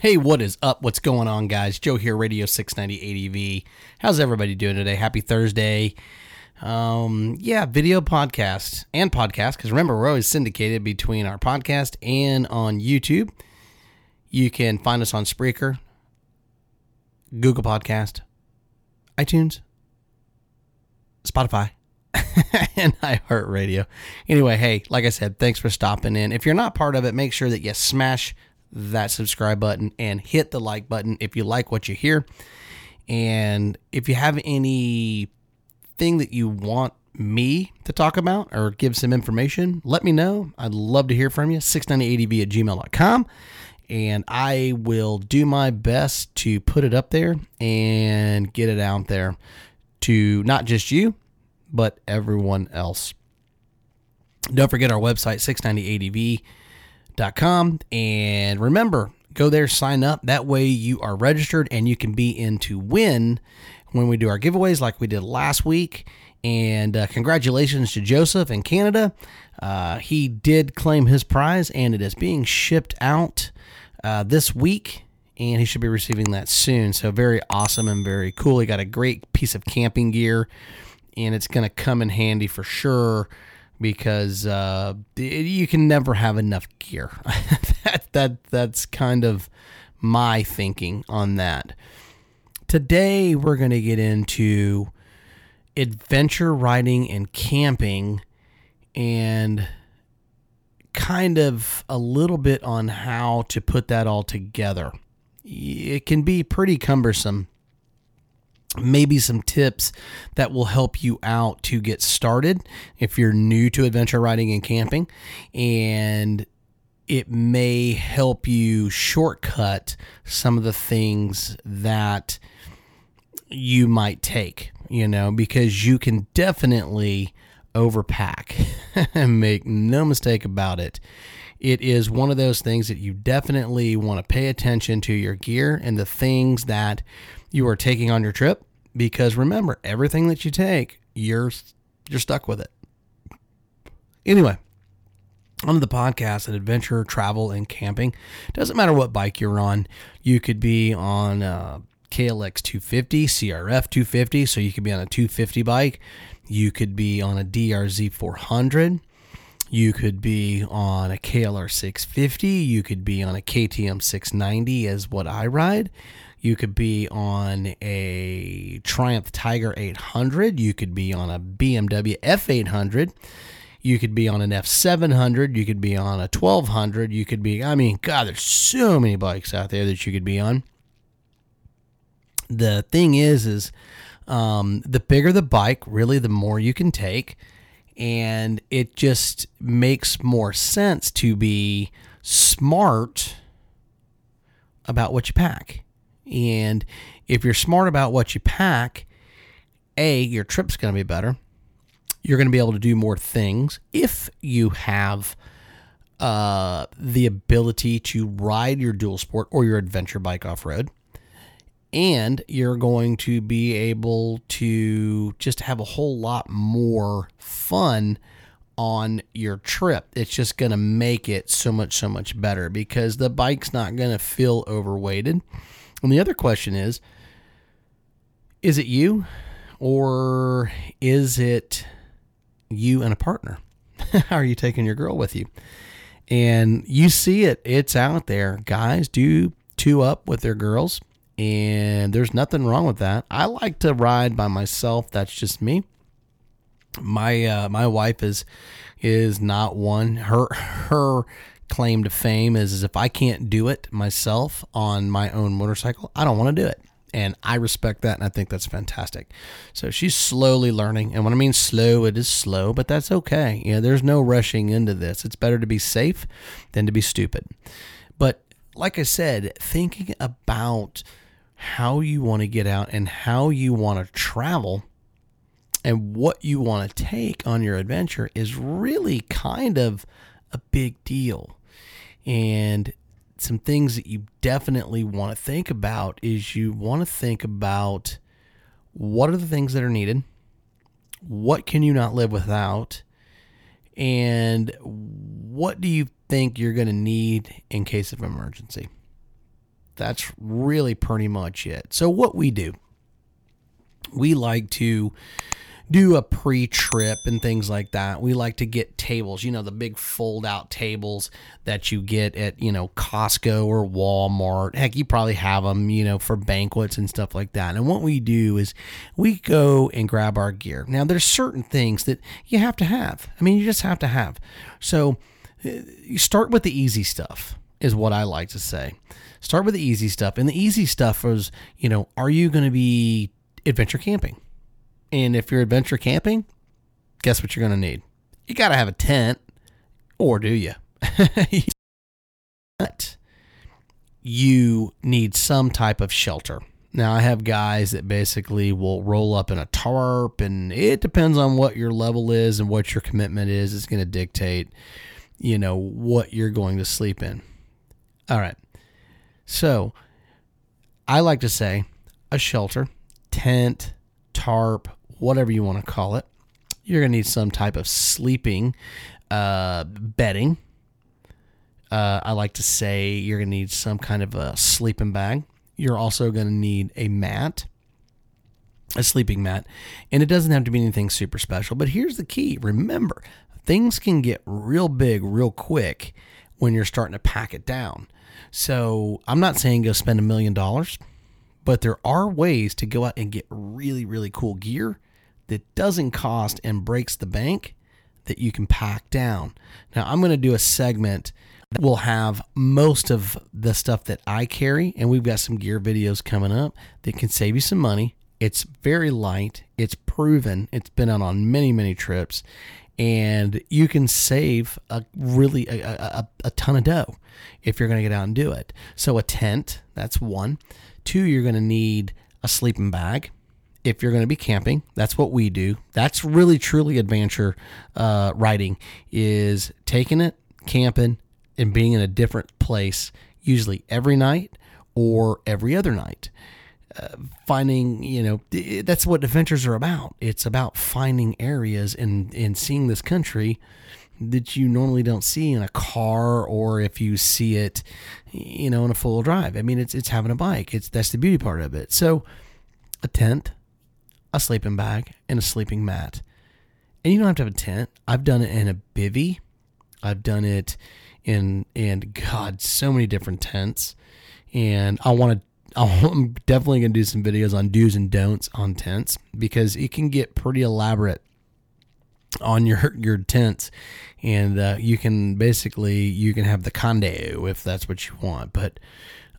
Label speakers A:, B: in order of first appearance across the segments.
A: Hey, what is up? What's going on, guys? Joe here, Radio 690 ADV. How's everybody doing today? Happy Thursday. Um, yeah, video podcast and podcast, because remember, we're always syndicated between our podcast and on YouTube. You can find us on Spreaker, Google Podcast, iTunes, Spotify, and iHeartRadio. Anyway, hey, like I said, thanks for stopping in. If you're not part of it, make sure that you smash that subscribe button and hit the like button if you like what you hear. And if you have any thing that you want me to talk about or give some information, let me know. I'd love to hear from you. 690adv at gmail.com. And I will do my best to put it up there and get it out there to not just you, but everyone else. Don't forget our website, 690adv.com. And remember, go there, sign up. That way you are registered and you can be in to win when we do our giveaways like we did last week. And uh, congratulations to Joseph in Canada. Uh, he did claim his prize and it is being shipped out uh, this week. And he should be receiving that soon. So, very awesome and very cool. He got a great piece of camping gear and it's going to come in handy for sure because uh, you can never have enough gear. that, that that's kind of my thinking on that. Today we're going to get into adventure riding and camping and kind of a little bit on how to put that all together. It can be pretty cumbersome maybe some tips that will help you out to get started if you're new to adventure riding and camping. And it may help you shortcut some of the things that you might take you know because you can definitely overpack. And make no mistake about it. It is one of those things that you definitely want to pay attention to your gear and the things that you are taking on your trip because remember everything that you take you're you're stuck with it. Anyway on the podcast and adventure travel and camping. Doesn't matter what bike you're on. You could be on uh, a klx 250 crf 250 so you could be on a 250 bike. You could be on a drz 400 you could be on a KLR 650. You could be on a KTM 690, as what I ride. You could be on a Triumph Tiger 800. You could be on a BMW F800. You could be on an F700. You could be on a 1200. You could be, I mean, God, there's so many bikes out there that you could be on. The thing is, is um, the bigger the bike, really, the more you can take and it just makes more sense to be smart about what you pack. And if you're smart about what you pack, A, your trip's going to be better. You're going to be able to do more things if you have uh, the ability to ride your dual sport or your adventure bike off road and you're going to be able to just have a whole lot more fun on your trip. It's just going to make it so much, so much better because the bike's not going to feel overweighted. And the other question is is it you or is it you and a partner? Are you taking your girl with you? And you see it, it's out there. Guys do two up with their girls and there's nothing wrong with that. I like to ride by myself. That's just me. My uh, my wife is is not one. Her her claim to fame is, is if I can't do it myself on my own motorcycle, I don't want to do it. And I respect that and I think that's fantastic. So she's slowly learning. And when I mean slow, it is slow, but that's okay. You know, there's no rushing into this. It's better to be safe than to be stupid. But like I said, thinking about how you want to get out and how you want to travel and what you want to take on your adventure is really kind of a big deal. And some things that you definitely want to think about is you want to think about what are the things that are needed? What can you not live without? And what do you think you're going to need in case of emergency? That's really pretty much it. So, what we do, we like to do a pre trip and things like that. We like to get tables, you know, the big fold out tables that you get at, you know, Costco or Walmart. Heck, you probably have them, you know, for banquets and stuff like that. And what we do is we go and grab our gear. Now, there's certain things that you have to have. I mean, you just have to have. So, uh, you start with the easy stuff, is what I like to say. Start with the easy stuff. And the easy stuff is, you know, are you going to be adventure camping? And if you're adventure camping, guess what you're going to need? You got to have a tent, or do you? but you need some type of shelter. Now, I have guys that basically will roll up in a tarp, and it depends on what your level is and what your commitment is. It's going to dictate, you know, what you're going to sleep in. All right. So, I like to say a shelter, tent, tarp, whatever you want to call it. You're going to need some type of sleeping uh, bedding. Uh, I like to say you're going to need some kind of a sleeping bag. You're also going to need a mat, a sleeping mat, and it doesn't have to be anything super special. But here's the key remember, things can get real big real quick when you're starting to pack it down. So I'm not saying go spend a million dollars, but there are ways to go out and get really, really cool gear that doesn't cost and breaks the bank that you can pack down. Now, I'm going to do a segment that will have most of the stuff that I carry, and we've got some gear videos coming up that can save you some money. It's very light, it's proven, it's been out on many, many trips, and you can save a really a, a, a ton of dough if you're going to get out and do it. So, a tent, that's one. Two, you're going to need a sleeping bag if you're going to be camping that's what we do that's really truly adventure uh, riding is taking it camping and being in a different place usually every night or every other night uh, finding you know that's what adventures are about it's about finding areas and and seeing this country that you normally don't see in a car or if you see it you know in a full drive i mean it's it's having a bike it's that's the beauty part of it so a tent a sleeping bag, and a sleeping mat. And you don't have to have a tent. I've done it in a bivy. I've done it in in God, so many different tents. And I want to I'm definitely going to do some videos on do's and don'ts on tents because it can get pretty elaborate on your your tents and uh, you can basically you can have the condo if that's what you want but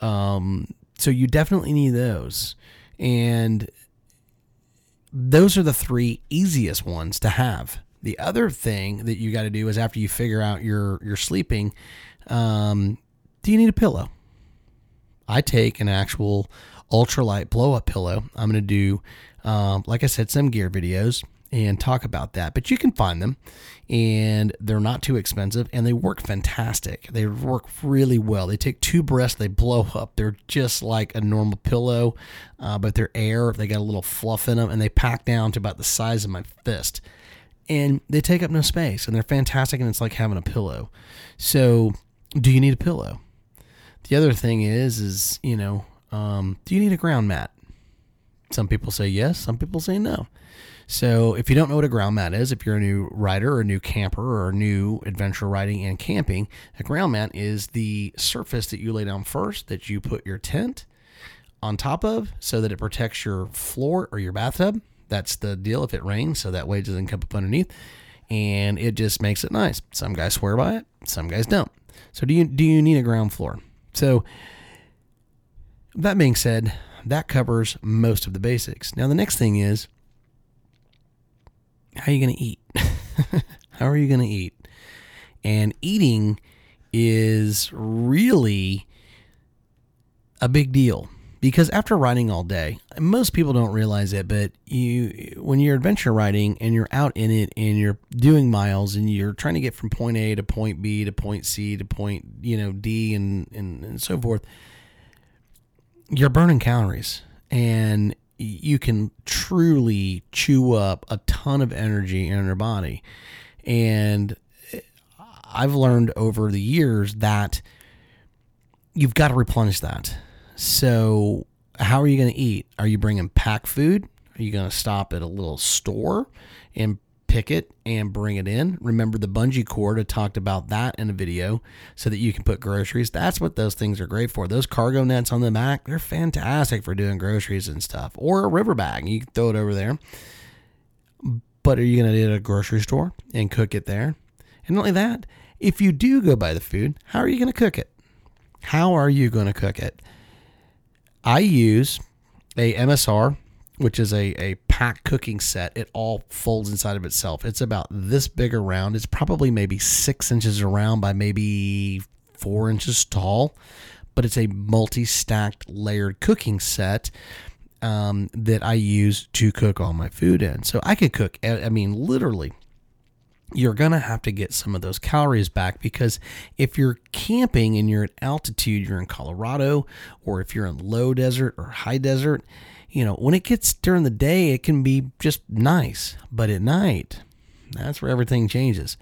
A: um so you definitely need those and those are the three easiest ones to have. The other thing that you got to do is after you figure out your your sleeping, um, do you need a pillow? I take an actual ultralight blow up pillow. I'm going to do, um, like I said, some gear videos and talk about that. But you can find them, and they're not too expensive, and they work fantastic. They work really well. They take two breaths, they blow up. They're just like a normal pillow, uh, but they're air. They got a little fluff in them, and they pack down to about the size of my fist. And they take up no space, and they're fantastic, and it's like having a pillow. So, do you need a pillow? The other thing is, is you know, um, do you need a ground mat? Some people say yes, some people say no. So, if you don't know what a ground mat is, if you're a new rider or a new camper or a new adventure riding and camping, a ground mat is the surface that you lay down first that you put your tent on top of so that it protects your floor or your bathtub. That's the deal if it rains, so that way it doesn't come up underneath. And it just makes it nice. Some guys swear by it, some guys don't. So do you do you need a ground floor? So that being said, that covers most of the basics. Now the next thing is how are you going to eat? how are you going to eat? And eating is really a big deal because after riding all day, most people don't realize it, but you when you're adventure riding and you're out in it and you're doing miles and you're trying to get from point A to point B to point C to point, you know, D and and, and so forth, you're burning calories. And you can truly chew up a ton of energy in your body. And eh, I've learned over the years that you've got to replenish that. So, how are you going to eat? Are you bringing pack food? Are you going to stop at a little store and pick it and bring it in? Remember the bungee cord? I talked about that in a video so that you can put groceries. That's what those things are great for. Those cargo nets on the back, they're fantastic for doing groceries and stuff. Or a river bag, you can throw it over there. But are you going to do it at a grocery store and cook it there? And not only that, if you do go buy the food, how are you going to cook it? How are you going to cook it? I use a MSR, which is a, a pack cooking set. It all folds inside of itself. It's about this big around. It's probably maybe six inches around by maybe four inches tall, but it's a multi stacked layered cooking set. Um, that I use to cook all my food in. So I could cook, I mean, literally you're going to have to get some of those calories back because if you're camping and you're at altitude, you're in Colorado, or if you're in low desert or high desert, you know, when it gets during the day, it can be just nice. But at night, that's where everything changes.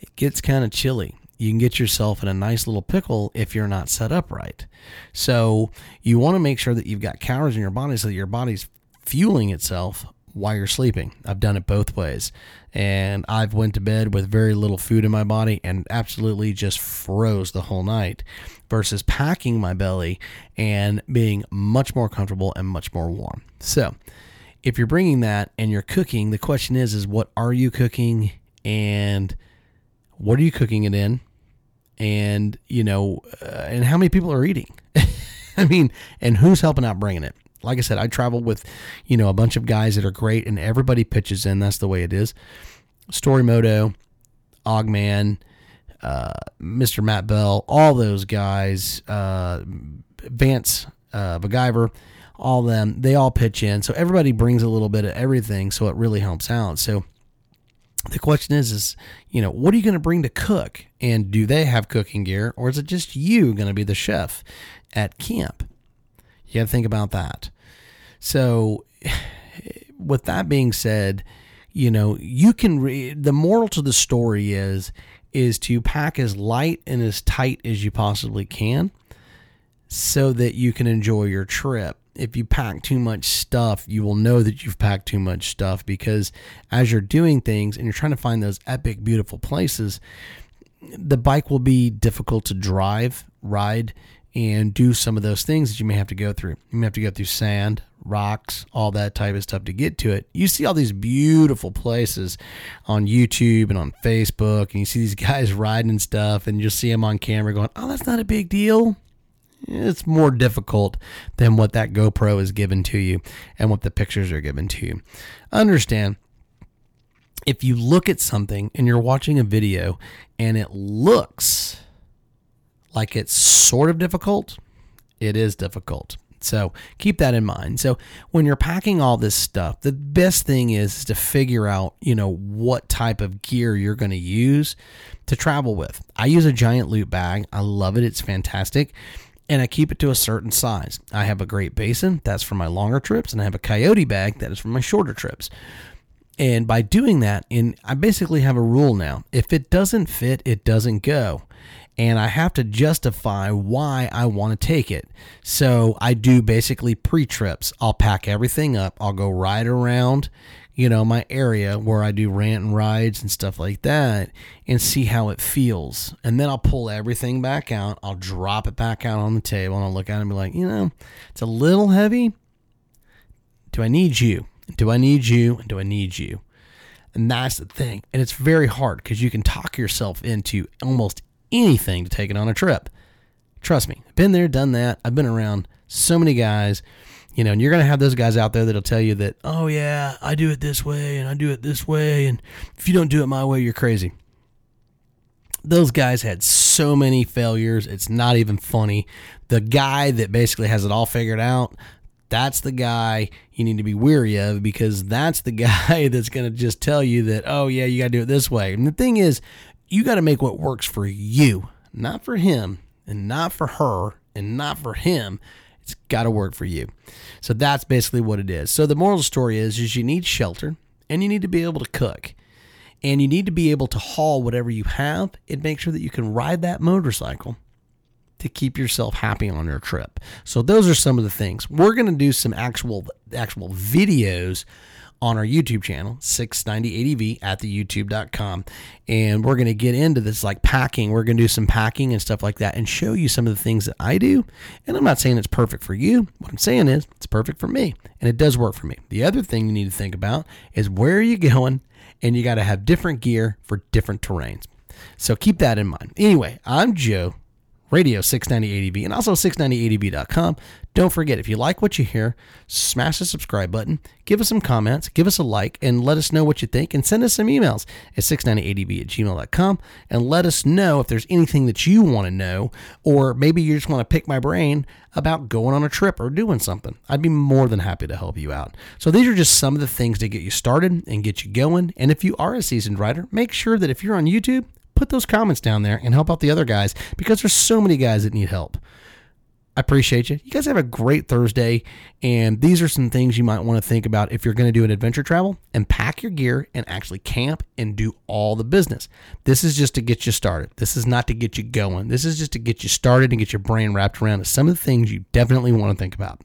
A: It gets kind of chilly. You can get yourself in a nice little pickle if you're not set up right. So you want to make sure that you've got calories in your body so that your body's fueling itself while you're sleeping. I've done it both ways. And I've went to bed with very little food in my body and absolutely just froze the whole night versus packing my belly and being much more comfortable and much more warm. So, if you're bringing that and you're cooking, the question is is what are you cooking and what are you cooking it in? And, you know, uh, and how many people are eating? I mean, and who's helping out bringing it? Like I said, I travel with, you know, a bunch of guys that are great and everybody pitches in. That's the way it is. Storymoto, Ogman, uh, Mr. Matt Bell, all those guys, uh, Vance, uh, MacGyver, all them, they all pitch in. So everybody brings a little bit of everything. So it really helps out. So the question is, is, you know, what are you going to bring to cook? And do they have cooking gear or is it just you going to be the chef at camp? You got to think about that. So, with that being said, you know, you can re- the moral to the story is is to pack as light and as tight as you possibly can so that you can enjoy your trip. If you pack too much stuff, you will know that you've packed too much stuff because as you're doing things and you're trying to find those epic, beautiful places, the bike will be difficult to drive, ride, and do some of those things that you may have to go through. You may have to go through sand, rocks, all that type of stuff to get to it. You see all these beautiful places on YouTube and on Facebook, and you see these guys riding and stuff, and you just see them on camera going, Oh, that's not a big deal. It's more difficult than what that GoPro is given to you and what the pictures are given to you. Understand if you look at something and you're watching a video and it looks like it's sort of difficult, it is difficult. So keep that in mind. So when you're packing all this stuff, the best thing is to figure out, you know, what type of gear you're going to use to travel with. I use a Giant Loop bag. I love it. It's fantastic. And I keep it to a certain size. I have a great basin, that's for my longer trips, and I have a coyote bag that is for my shorter trips. And by doing that, and I basically have a rule now. If it doesn't fit, it doesn't go and I have to justify why I want to take it. So I do basically pre trips. I'll pack everything up, I'll go ride around, you know, my area where I do rant and rides and stuff like that and see how it feels. And then I'll pull everything back out, I'll drop it back out on the table, and I'll look at it and be like, you know, it's a little heavy. Do I need you? Do I need you? Do I need you? And that's the thing. And it's very hard because you can talk yourself into almost anything to take it on a trip. Trust me, I've been there, done that. I've been around so many guys, you know, and you're going to have those guys out there that'll tell you that, oh, yeah, I do it this way and I do it this way. And if you don't do it my way, you're crazy. Those guys had so many failures. It's not even funny. The guy that basically has it all figured out, that's the guy you need to be weary of because that's the guy that's going to just tell you that, oh, yeah, you got to do it this way. And the thing is, you got to make what works for you, not for him, and not for her, and not for him. It's got to work for you. So that's basically what it is. So the moral story is, is you need shelter and you need to be able to cook. And you need to be able to haul whatever you have and make sure that you can ride that motorcycle to keep yourself happy on your trip. So those are some of the things. We're going to do some actual actual videos on our YouTube channel, 690ADV at the youtube.com. And we're going to get into this like packing. We're going to do some packing and stuff like that and show you some of the things that I do. And I'm not saying it's perfect for you. What I'm saying is it's perfect for me and it does work for me. The other thing you need to think about is where are you going? And you got to have different gear for different terrains. So keep that in mind. Anyway, I'm Joe radio 690ADV and also 690ADV.com. Don't forget, if you like what you hear, smash the subscribe button, give us some comments, give us a like, and let us know what you think, and send us some emails at 690ADV at gmail.com and let us know if there's anything that you want to know, or maybe you just want to pick my brain about going on a trip or doing something. I'd be more than happy to help you out. So these are just some of the things to get you started and get you going. And if you are a seasoned writer, make sure that if you're on YouTube, put those comments down there and help out the other guys because there's so many guys that need help. I appreciate you. You guys have a great Thursday. And these are some things you might want to think about if you're going to do an adventure travel and pack your gear and actually camp and do all the business. This is just to get you started. This is not to get you going. This is just to get you started and get your brain wrapped around some of the things you definitely want to think about.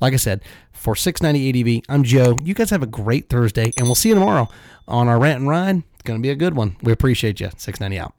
A: Like I said, for 690 ADV, I'm Joe. You guys have a great Thursday, and we'll see you tomorrow on our rant and ride. Going to be a good one. We appreciate you. 690 out.